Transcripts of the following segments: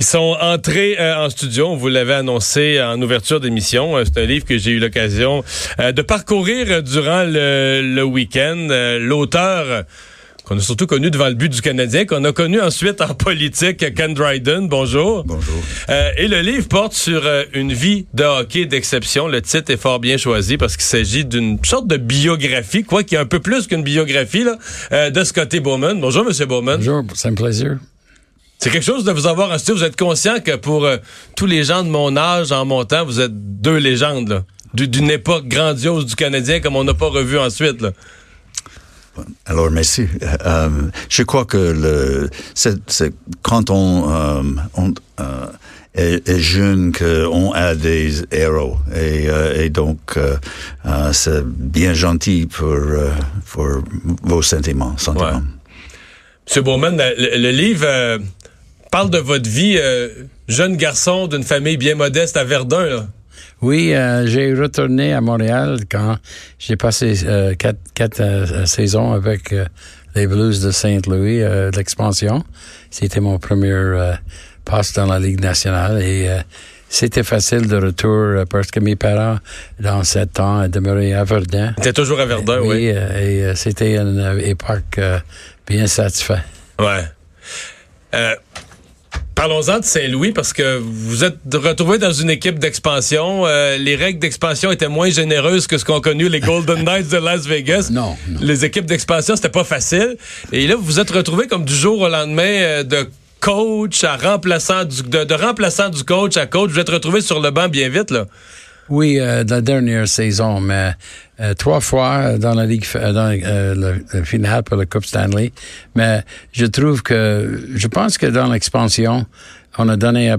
Ils sont entrés euh, en studio. On vous l'avait annoncé en ouverture d'émission. Euh, c'est un livre que j'ai eu l'occasion euh, de parcourir durant le, le week-end. L'auteur qu'on a surtout connu devant le but du Canadien, qu'on a connu ensuite en politique, Ken Dryden. Bonjour. Bonjour. et le livre porte sur une vie de hockey d'exception. Le titre est fort bien choisi parce qu'il s'agit d'une sorte de biographie, quoi, qui est un peu plus qu'une biographie, là, de Scotty Bowman. Bonjour, Monsieur Bowman. Bonjour, c'est un plaisir. C'est quelque chose de vous avoir en studio. Vous êtes conscient que pour euh, tous les gens de mon âge, en montant, vous êtes deux légendes, d'une époque grandiose du Canadien comme on n'a pas revu ensuite. Là. Alors, merci. Euh, je crois que le, c'est, quand on, euh, on est, est, jeune qu'on a des héros. Et, et donc, c'est bien gentil pour, pour vos sentiments. sentiments. Monsieur Bowman, le livre parle de votre vie, euh, jeune garçon d'une famille bien modeste à Verdun. Là. Oui, euh, j'ai retourné à Montréal quand j'ai passé euh, quatre, quatre saisons avec les Blues de Saint-Louis, l'expansion. C'était mon premier poste dans la Ligue nationale et c'était facile de retour parce que mes parents, dans sept ans, demeuraient à Verdun. C'était toujours à Verdun, oui. Oui, et c'était une époque bien satisfaite. Ouais. Parlons-en de Saint-Louis parce que vous êtes retrouvé dans une équipe d'expansion. Euh, les règles d'expansion étaient moins généreuses que ce qu'ont connu les Golden Knights de Las Vegas. Non, Les équipes d'expansion, c'était pas facile. Et là, vous vous êtes retrouvé comme du jour au lendemain euh, de coach à remplaçant du, de, remplaçant du coach à coach. Vous êtes retrouvé sur le banc bien vite, là. Oui, euh, la dernière saison, mais euh, trois fois dans la ligue, euh, dans le, finale pour la Coupe Stanley. Mais je trouve que, je pense que dans l'expansion, on a donné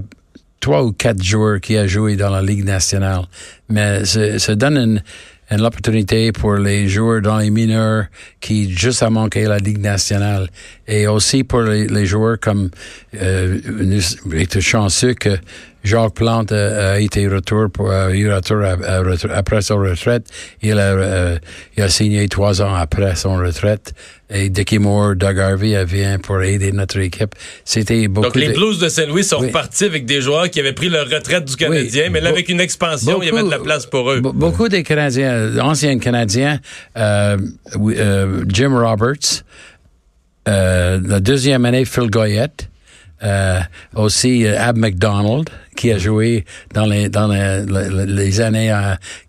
trois ou quatre joueurs qui a joué dans la Ligue nationale. Mais ça donne une, une opportunité pour les joueurs dans les mineurs qui juste a manqué la Ligue nationale et aussi pour les, les joueurs comme euh, était chanceux que Jacques Plante a, été retour pour a eu retour, après son retraite. Il a, euh, il a signé trois ans après son retraite. Et Dickie Moore, Doug Harvey vient pour aider notre équipe. C'était beaucoup. Donc les Blues de Saint-Louis sont repartis avec des joueurs qui avaient pris leur retraite du Canadien, mais là avec une expansion, il y avait de la place pour eux. Beaucoup des Canadiens, anciens Canadiens, euh, euh, Jim Roberts, euh, la deuxième année Phil Goyette. Euh, aussi euh, Ab McDonald qui a joué dans les années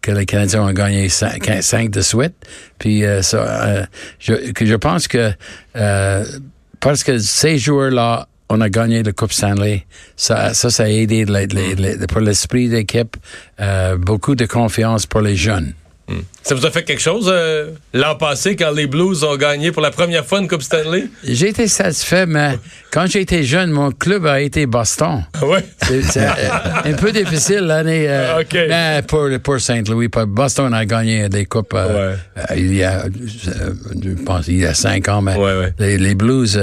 que les Canadiens ont gagné cinq, de suite. Puis je, pense que parce que ces joueurs-là on a gagné la Coupe Stanley. Ça, ça a aidé pour l'esprit d'équipe, beaucoup de confiance pour les jeunes. Hmm. Ça vous a fait quelque chose euh, l'an passé quand les Blues ont gagné pour la première fois une Coupe Stanley? J'ai été satisfait, mais quand j'étais jeune, mon club a été Boston. Ah ouais? C'est euh, un peu difficile l'année. Euh, mais pour, pour Saint-Louis, Boston a gagné des coupes il y a, je pense, il y a cinq ans, mais les, Blues,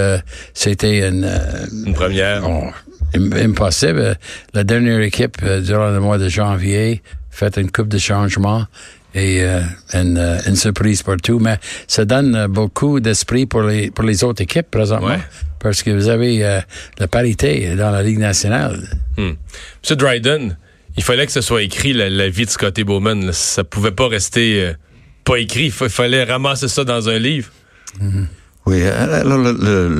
c'était une, une première. impossible. La dernière équipe, durant le mois de janvier, fait une coupe de changement et euh, une, euh, une, surprise pour tout. Mais ça donne euh, beaucoup d'esprit pour les, pour les autres équipes présentement. Parce que vous avez la parité dans la Ligue nationale. Hmm. Monsieur Dryden, il fallait que ce soit écrit, la, vie de Scotty Bowman. Ça pouvait pas rester pas écrit. Il fallait ramasser ça dans un livre. Mm-hmm. Oui,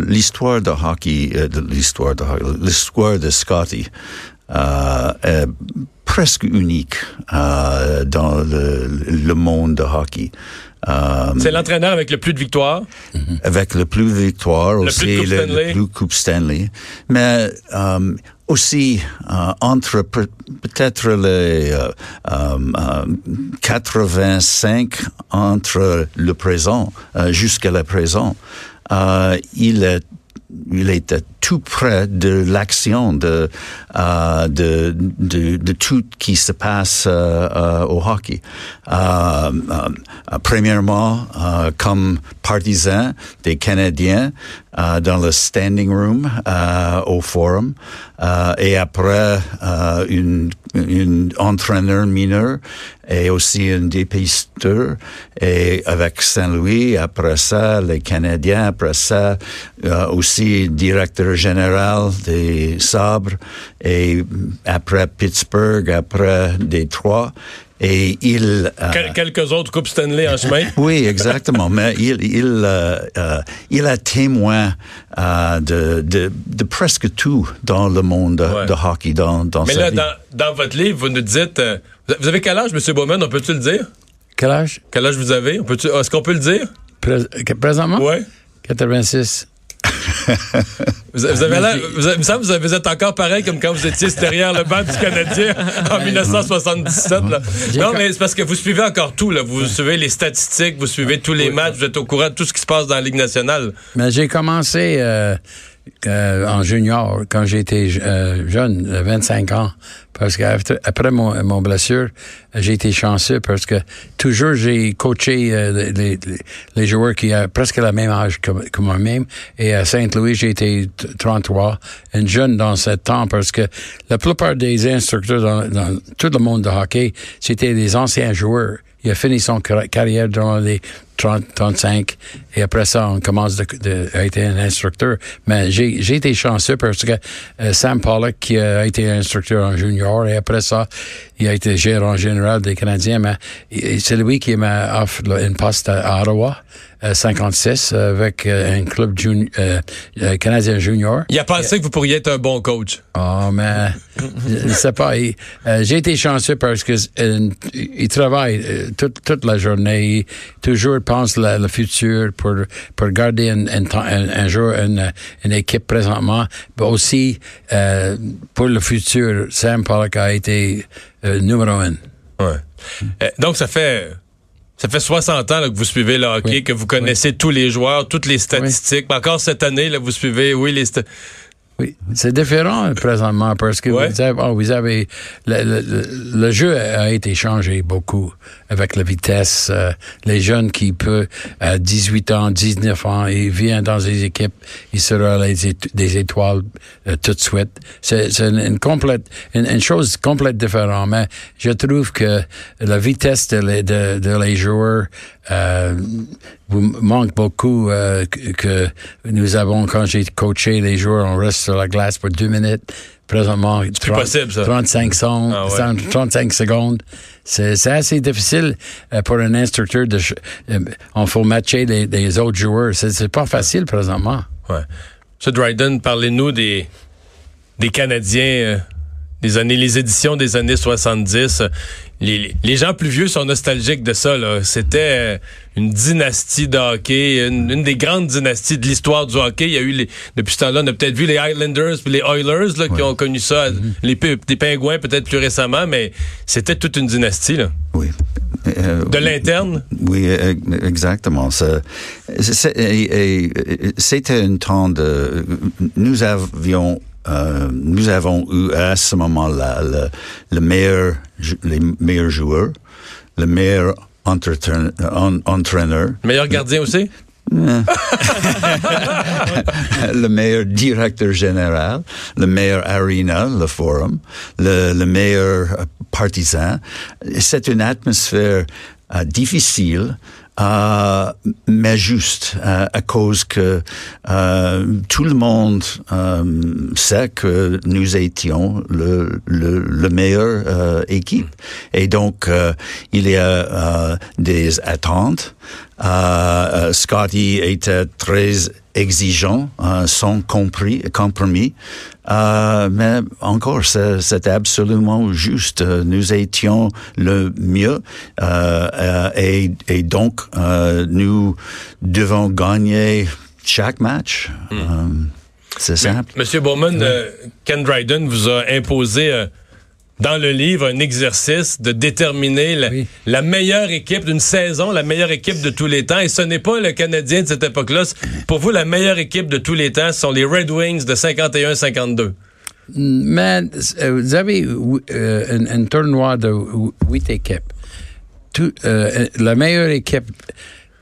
l'histoire de hockey, l'histoire de l'histoire de Scotty presque unique euh, dans le, le, monde de hockey. Euh, c'est l'entraîneur avec le plus de victoires? Mhm. Avec le plus de victoires le aussi, plus le, le, plus Coupe Stanley. Mais euh, aussi entre peut-être les 85 euh, entre le présent jusqu'à le présent, il est il était tout près de l'action de, euh, de, tout qui se passe euh, euh au hockey. Euh, premièrement, comme partisan des Canadiens, dans le standing room au forum. Et après, une, une entraîneur mineur et aussi un dépisteur. Et avec Saint-Louis, après ça, les Canadiens, après ça, euh, aussi directeur général des Sabres. Et après Pittsburgh, après Détroit. Et il... euh, Quel- quelques autres Coupes Stanley en chemin. oui, exactement. Mais il, il, euh, euh, il a témoin euh, de, de, de presque tout dans le monde de, Ouais. de hockey, dans, dans Mais sa là, vie. dans, dans votre livre, vous nous dites. euh, vous avez quel âge, M. Bowman? On peut-tu le dire? Quel âge? Quel âge vous avez? On peut Est-ce qu'on peut le dire? Prés- présentement? Oui. 86. Vous, vous avez l'air. Vous, vous vous êtes encore pareil comme quand vous étiez derrière le banc du Canadien en 1977. Là. J'ai Non, mais c'est parce que vous suivez encore tout. Là. Vous suivez les statistiques, vous suivez tous les matchs, vous êtes au courant de tout ce qui se passe dans la Ligue nationale. Mais j'ai commencé euh, euh, en junior quand j'étais euh, jeune, euh, 25 ans. Parce qu'après après mon, mon blessure, j'ai été chanceux parce que toujours j'ai coaché euh, les, joueurs qui ont presque le même âge que, moi-même. Et à Saint-Louis, j'ai été t- 33, un jeune dans ce temps parce que la plupart des instructeurs dans, tout le monde de hockey, c'était des anciens joueurs. Il a fini son car- carrière dans les 30, 35 et après ça, on commence de, de, à être un instructeur. Mais j'ai, été chanceux parce que euh, Sam Pollock, qui a été instructeur en junior et après ça, il a été gérant général des Canadiens, mais c'est lui qui m'a offert une poste à, Ottawa, euh, 56, avec euh, un club juni- euh, euh, canadien junior. Il a pensé que vous pourriez être un bon coach. Oh, mais je sais pas. euh, J'ai été chanceux parce que euh, il travaille euh, toute, toute la journée. Il toujours pense la- le futur pour, pour garder un, un, jour une, une équipe présentement. Mais aussi, euh, pour le futur, Sam Pollock a été euh, numéro un. Ouais. Euh, donc, ça fait. Ça fait 60 ans là, que vous suivez le hockey, Oui. que vous connaissez tous les joueurs, toutes les statistiques. Mais encore cette année, là, vous suivez, oui, les Oui, c'est différent présentement parce que vous avez, oh, vous avez le, le- le- le jeu a été changé beaucoup avec la vitesse. euh, les jeunes qui peuvent à 18 ans, 19 ans, ils viennent dans des équipes, ils seront les des étoiles euh, tout de suite. C'est une, complète une, une chose complète différente. Mais je trouve que la vitesse de les, de, de les joueurs euh, manque beaucoup euh, que nous avons quand j'ai coaché les joueurs, on reste sur la glace pour deux minutes. Présentement, plus 30 possible, ça. 35 secondes. Ah ouais. 35 secondes. C'est c'est assez difficile euh, pour un instructeur de. euh, on faut matcher les, les autres joueurs. C'est c'est pas facile présentement. Ouais. M. Dryden, parlez-nous des, des Canadiens euh, des années, les éditions des années 70. Les, gens plus vieux sont nostalgiques de ça. là. C'était euh, une dynastie de hockey, une, une des grandes dynasties de l'histoire du hockey. Il y a eu les, depuis ce temps-là, on a peut-être vu les Highlanders puis les Oilers là, qui ont connu ça, les, Pi- les Pingouins peut-être plus récemment, mais c'était toute une dynastie. Là. Oui. Euh, De l'interne, Oui, euh, exactement. C'était un temps de. Nous avions. Euh, nous avons eu à ce moment-là le, le meilleur, les meilleurs joueurs, le meilleur entreten- en- entraîneur, meilleur gardien aussi? le meilleur directeur général, le meilleur arena, le forum, le, le meilleur euh, partisan. C'est une atmosphère euh, difficile. Euh, mais juste euh, à cause que euh, tout le monde euh, sait que nous étions le, le, le meilleur euh, équipe. Et donc il y a des attentes euh, euh, Scotty était très exigeant, euh, sans compris, compromis. Euh, mais encore, c'est c'est absolument juste. Nous étions le mieux euh, et, et donc euh, nous devons gagner chaque match. Euh, c'est simple. Monsieur Bowman, euh, Ken Dryden vous a imposé dans le livre un exercice de déterminer la, Oui. la meilleure équipe d'une saison, la meilleure équipe de tous les temps. Et ce n'est pas le Canadien de cette époque-là. Pour vous, la meilleure équipe de tous les temps, ce sont les Red Wings de 51-52. Mais euh, vous avez euh, un, un tournoi de hu- huit équipes. Tout, euh, la meilleure équipe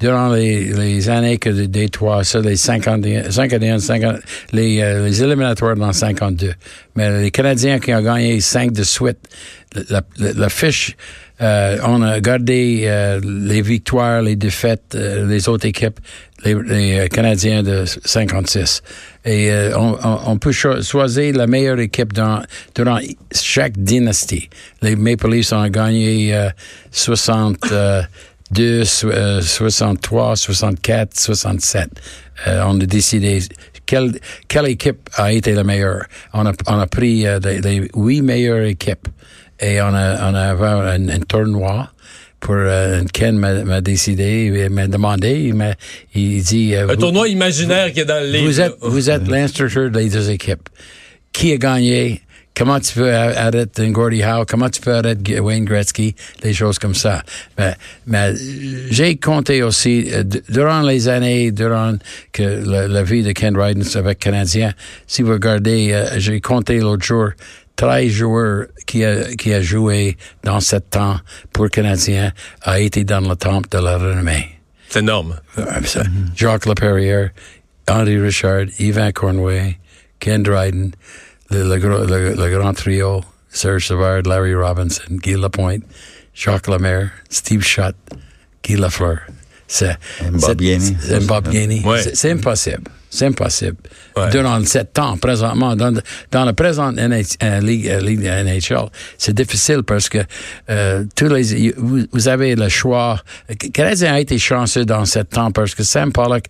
durant les, les années que des trois, ça, les 51, 51 50, les, euh, les éliminatoires dans 52. Mais les Canadiens qui ont gagné 5 de suite, la, la, la fiche, euh, on a gardé euh, les victoires, les défaites, euh, les autres équipes, les, les euh, Canadiens de 56. Et euh, on, on, peut cho choisir la meilleure équipe dans, durant chaque dynastie. Les Maple Leafs ont gagné 62, 63, 64, 67. on a décidé quelle, quelle équipe a été la meilleure? On a, on a pris les, les huit meilleures équipes et on a, on a un, un tournoi pour euh, Ken m'a décidé, il m'a demandé, il m'a il dit euh, un vous, tournoi imaginaire qui est dans le livre. Vous êtes vous êtes l'instructeur des deux équipes. Qui a gagné? Comment tu peux arrêter Gordie Howe? Comment tu peux arrêter Wayne Gretzky? Les choses comme ça. Mais, mais j'ai compté aussi, euh, durant les années, durant que la, la vie de Ken Ryden avec Canadien, si vous regardez, euh, j'ai compté l'autre jour, 13 joueurs qui a, qui a joué dans sept temps pour Canadien a été dans le temple de la renommée. C'est énorme. Jacques Laperrière, Henri Richard, Yvan Cornway, Ken Dryden, le, le, le, le, grand trio, Serge Savard, Larry Robinson, Guy Lapointe, Jacques Lemaire, Steve Schutt, Guy Lafleur. C'est Bob Gainey. Bob Gainey. Ouais. C'est impossible. C'est impossible. Ouais. Durant sept ans, présentement, dans, dans la présente NH, euh, Ligue, euh, Ligue NHL, c'est difficile parce que euh, tous les, vous, vous, avez le choix. Le Canadien a été chanceux dans sept temps parce que Sam Pollock,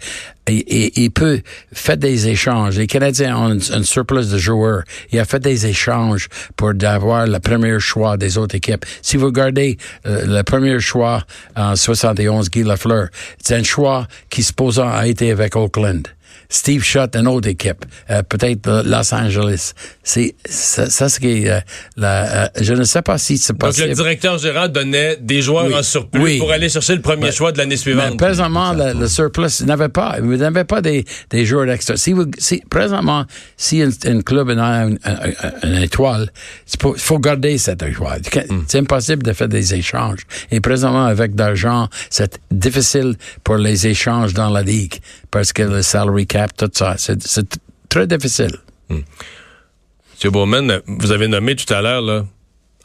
il, il, il peut faire des échanges. Les Canadiens ont un, un, surplus de joueurs. Il a fait des échanges pour avoir le premier choix des autres équipes. Si vous regardez euh, le premier choix en 71, Guy Lafleur, c'est un choix qui supposant a été avec Oakland. Steve Shutt, une autre équipe, euh, peut-être Los Angeles. C'est ça, ça ce qui est euh, la. Euh, je ne sais pas si c'est possible. Donc le directeur gérant donnait des joueurs oui. en surplus oui. pour aller chercher le premier choix de l'année suivante. Mais présentement, le, le, surplus n'avait pas, vous n'avez pas des, des joueurs d'extra. Si vous, si présentement, si un, un club a une, une, une étoile, il faut garder cette étoile. Mm. C'est impossible de faire des échanges. Et présentement, avec d'argent, c'est difficile pour les échanges dans la ligue parce que le salary cap, tout ça, c'est très difficile. Hmm. Monsieur Bowman, vous avez nommé tout à l'heure, là,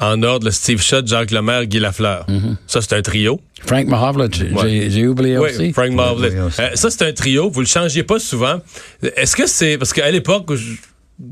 en ordre, le Steve Shutt, Jacques Lemaire, Guy Lafleur. Mm -hmm. Ça, c'est un trio. Frank Mahovlich, ouais. j'ai oublié oui, aussi. Frank Mahovlich. Euh, ça, c'est un trio. Vous le changez pas souvent. Est-ce que c'est... Parce qu'à l'époque... Je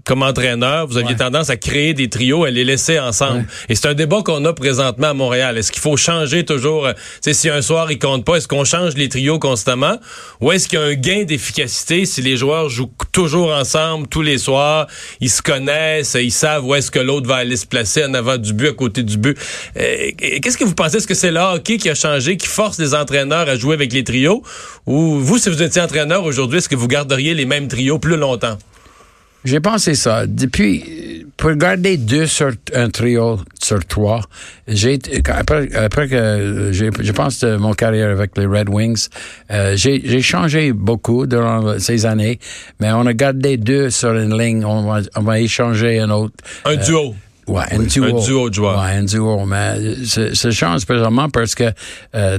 comme entraîneur, vous aviez ouais. tendance à créer des trios, à les laisser ensemble. Ouais. Et c'est un débat qu'on a présentement à Montréal. Est-ce qu'il faut changer toujours, euh, tu sais, si un soir il compte pas, est-ce qu'on change les trios constamment? Ou est-ce qu'il y a un gain d'efficacité si les joueurs jouent toujours ensemble tous les soirs, ils se connaissent, ils savent où est-ce que l'autre va aller se placer en avant du but, à côté du but? Euh, Qu'est-ce que vous pensez? Est-ce que c'est le hockey qui a changé, qui force les entraîneurs à jouer avec les trios? Ou vous, si vous étiez entraîneur aujourd'hui, est-ce que vous garderiez les mêmes trios plus longtemps? J'ai pensé ça. Depuis, pour garder deux sur un trio sur trois, j'ai après, après que j'ai, je pense de mon carrière avec les Red Wings, euh, j'ai changé beaucoup durant ces années, mais on a gardé deux sur une ligne. On va, on va échanger un autre. Un euh, duo. Ouais, un duo. Un duo de joueurs. Ouais, un duo. Mais ça change présentement parce que euh,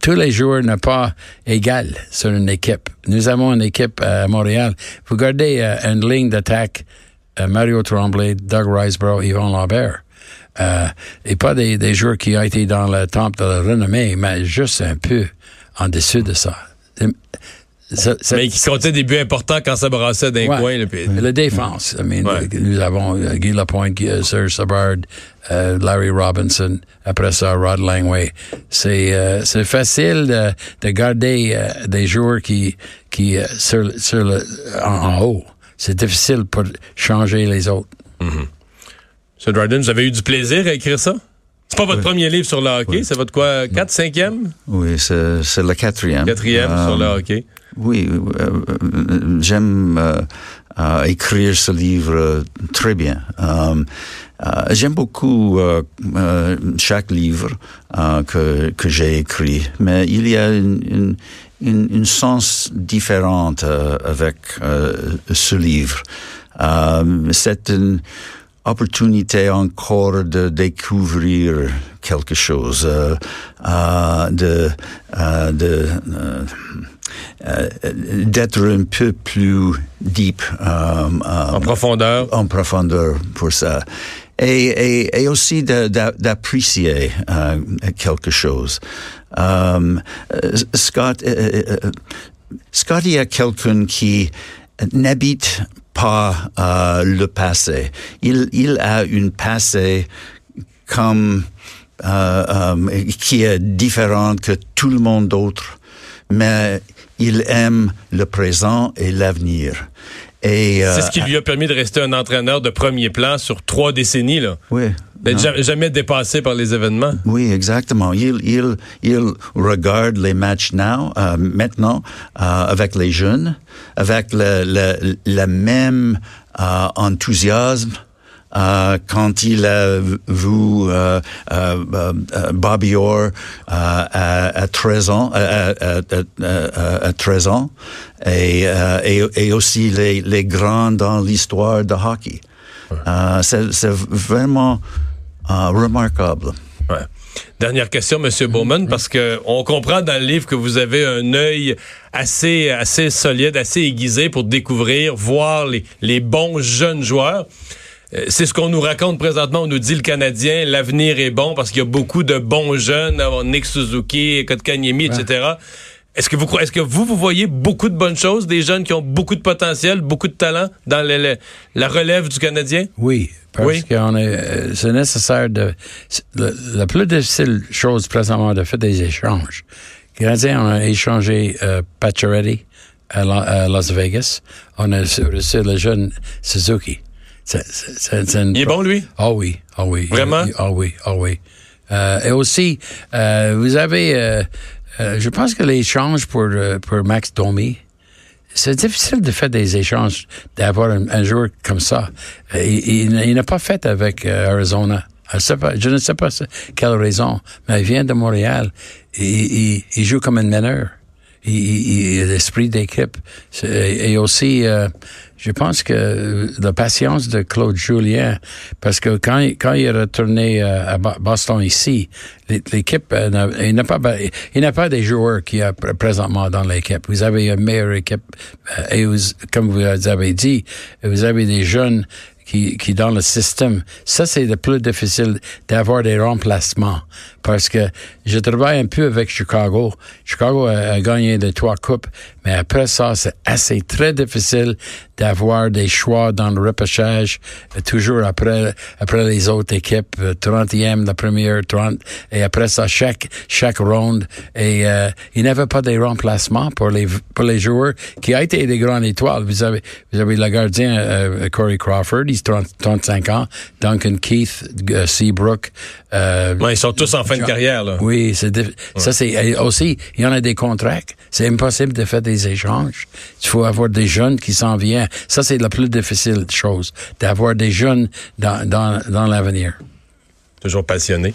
tous les joueurs ne pas égal sur une équipe. Nous avons une équipe à Montréal. Vous regardez euh, une ligne d'attaque, euh, Mario Tremblay, Doug Riseborough, Yvon Lambert. Euh, et pas des, des joueurs qui ont été dans le temple de la renommée, mais juste un peu en dessous de ça. Ça, ça, mais qui comptait des buts importants quand ça brassait d'un ouais. coin. Là, puis... La défense. I mean, ouais. Nous avons uh, Guy Lapointe, uh, Serge Savard, uh, Larry Robinson, après ça, Rod Langway. C'est euh, c'est facile de, de garder euh, des joueurs qui, qui euh, sur, sur le, en, en haut. C'est difficile pour changer les autres. Mm -hmm. M. Dryden, vous avez eu du plaisir à écrire ça? C'est pas votre oui. premier livre sur le hockey, oui. c'est votre quoi, quatre, cinquième? Oui, c'est le quatrième. Quatrième um, sur le hockey. Oui, euh, j'aime euh, euh, écrire ce livre très bien. j'aime beaucoup chaque livre que, que j'ai écrit, mais il y a une, une, une, sens différente avec ce livre. C'est une opportunité encore de découvrir quelque chose, euh, euh, de, euh, de euh, d'être un peu plus deep en profondeur, en profondeur pour ça. Et, et, et aussi d'apprécier quelque chose. Scott, Scott, est quelqu'un qui n'habite pas euh, le passé. Il, il a une passé comme euh, euh, qui est différente que tout le monde d'autre, mais il aime le présent et l'avenir. Et c'est ce qui lui a permis de rester un entraîneur de premier plan sur trois décennies là. Oui. D'être jamais dépassé par les événements. Oui, exactement. Il, il, il regarde les matchs now, euh, maintenant euh, avec les jeunes, avec le, le, le même euh, enthousiasme. Euh, quand il a vu euh, euh, Bobby Orr à, à 13 ans, à, à, à 13 ans, et, et, et aussi les, les grands dans l'histoire de hockey. Ouais. c'est vraiment remarquable. Ouais. Dernière question, Monsieur Bowman, parce que on comprend dans le livre que vous avez un œil assez, assez solide, assez aiguisé pour découvrir, voir les, les bons jeunes joueurs. Euh, c'est ce qu'on nous raconte présentement. On nous dit le Canadien, l'avenir est bon parce qu'il y a beaucoup de bons jeunes, Nick Suzuki, Kotkaniemi, etc. Est-ce que vous est-ce que vous vous voyez beaucoup de bonnes choses, des jeunes qui ont beaucoup de potentiel, beaucoup de talent dans la relève du Canadien? Oui, parce que euh, c'est nécessaire de la plus difficile chose présentement de faire des échanges. Les Canadiens ont échangé euh, à, Las Vegas. On a reçu le jeune Suzuki. Il est bon lui? Ah oui, ah oui. Vraiment? Ah oui, ah oui. Euh, et aussi, euh, vous avez euh, euh, je pense que l'échange pour, euh, pour Max Domi, c'est difficile de faire des échanges, d'avoir un, joueur comme ça. Euh, il, il, n'a pas fait avec Arizona. Je ne sais pas quelle raison, mais il vient de Montréal. Il, il joue comme un meneur. Il, l'esprit d'équipe. Et aussi, je pense que la patience de Claude Julien, parce que quand, quand il est retourné euh, à Boston ici, l'équipe, euh, il n'a pas, il n'a pas des joueurs qui a présentement dans l'équipe. Vous avez une meilleure équipe, euh, et vous, comme vous avez dit, vous avez des jeunes qui, qui dans le système. Ça, c'est le plus difficile d'avoir des remplacements parce que je travaille un peu avec Chicago. Chicago a, gagné les trois coupes, mais après ça, c'est assez très difficile d'avoir des choix dans le repêchage, toujours après, après les autres équipes, 30e, la première, 30, et après ça, chaque, chaque ronde. Et euh, il n'y avait pas de remplacements pour les, pour les joueurs qui ont été des grandes étoiles. Vous avez, vous avez le gardien euh, Corey Crawford, il 35 ans. Duncan Keith, euh, Seabrook. Euh, ils sont tous en fin de carrière. Là. Oui, c'est ça c'est aussi il y en a des contrats. C'est impossible de faire des échanges. Il faut avoir des jeunes qui s'en viennent. Ça c'est la plus difficile chose, d'avoir des jeunes dans, dans, dans l'avenir. Toujours passionné.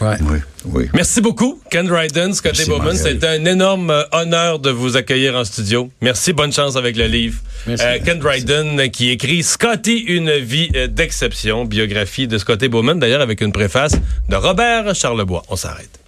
Ouais. Oui, oui. Merci beaucoup, Ken Dryden, Scotty Bowman. C'était un énorme euh, honneur de vous accueillir en studio. Merci, bonne chance avec le livre. Euh, Ken Dryden qui écrit Scotty, une vie euh, d'exception, biographie de Scotty Bowman, d'ailleurs avec une préface de Robert Charlebois. On s'arrête.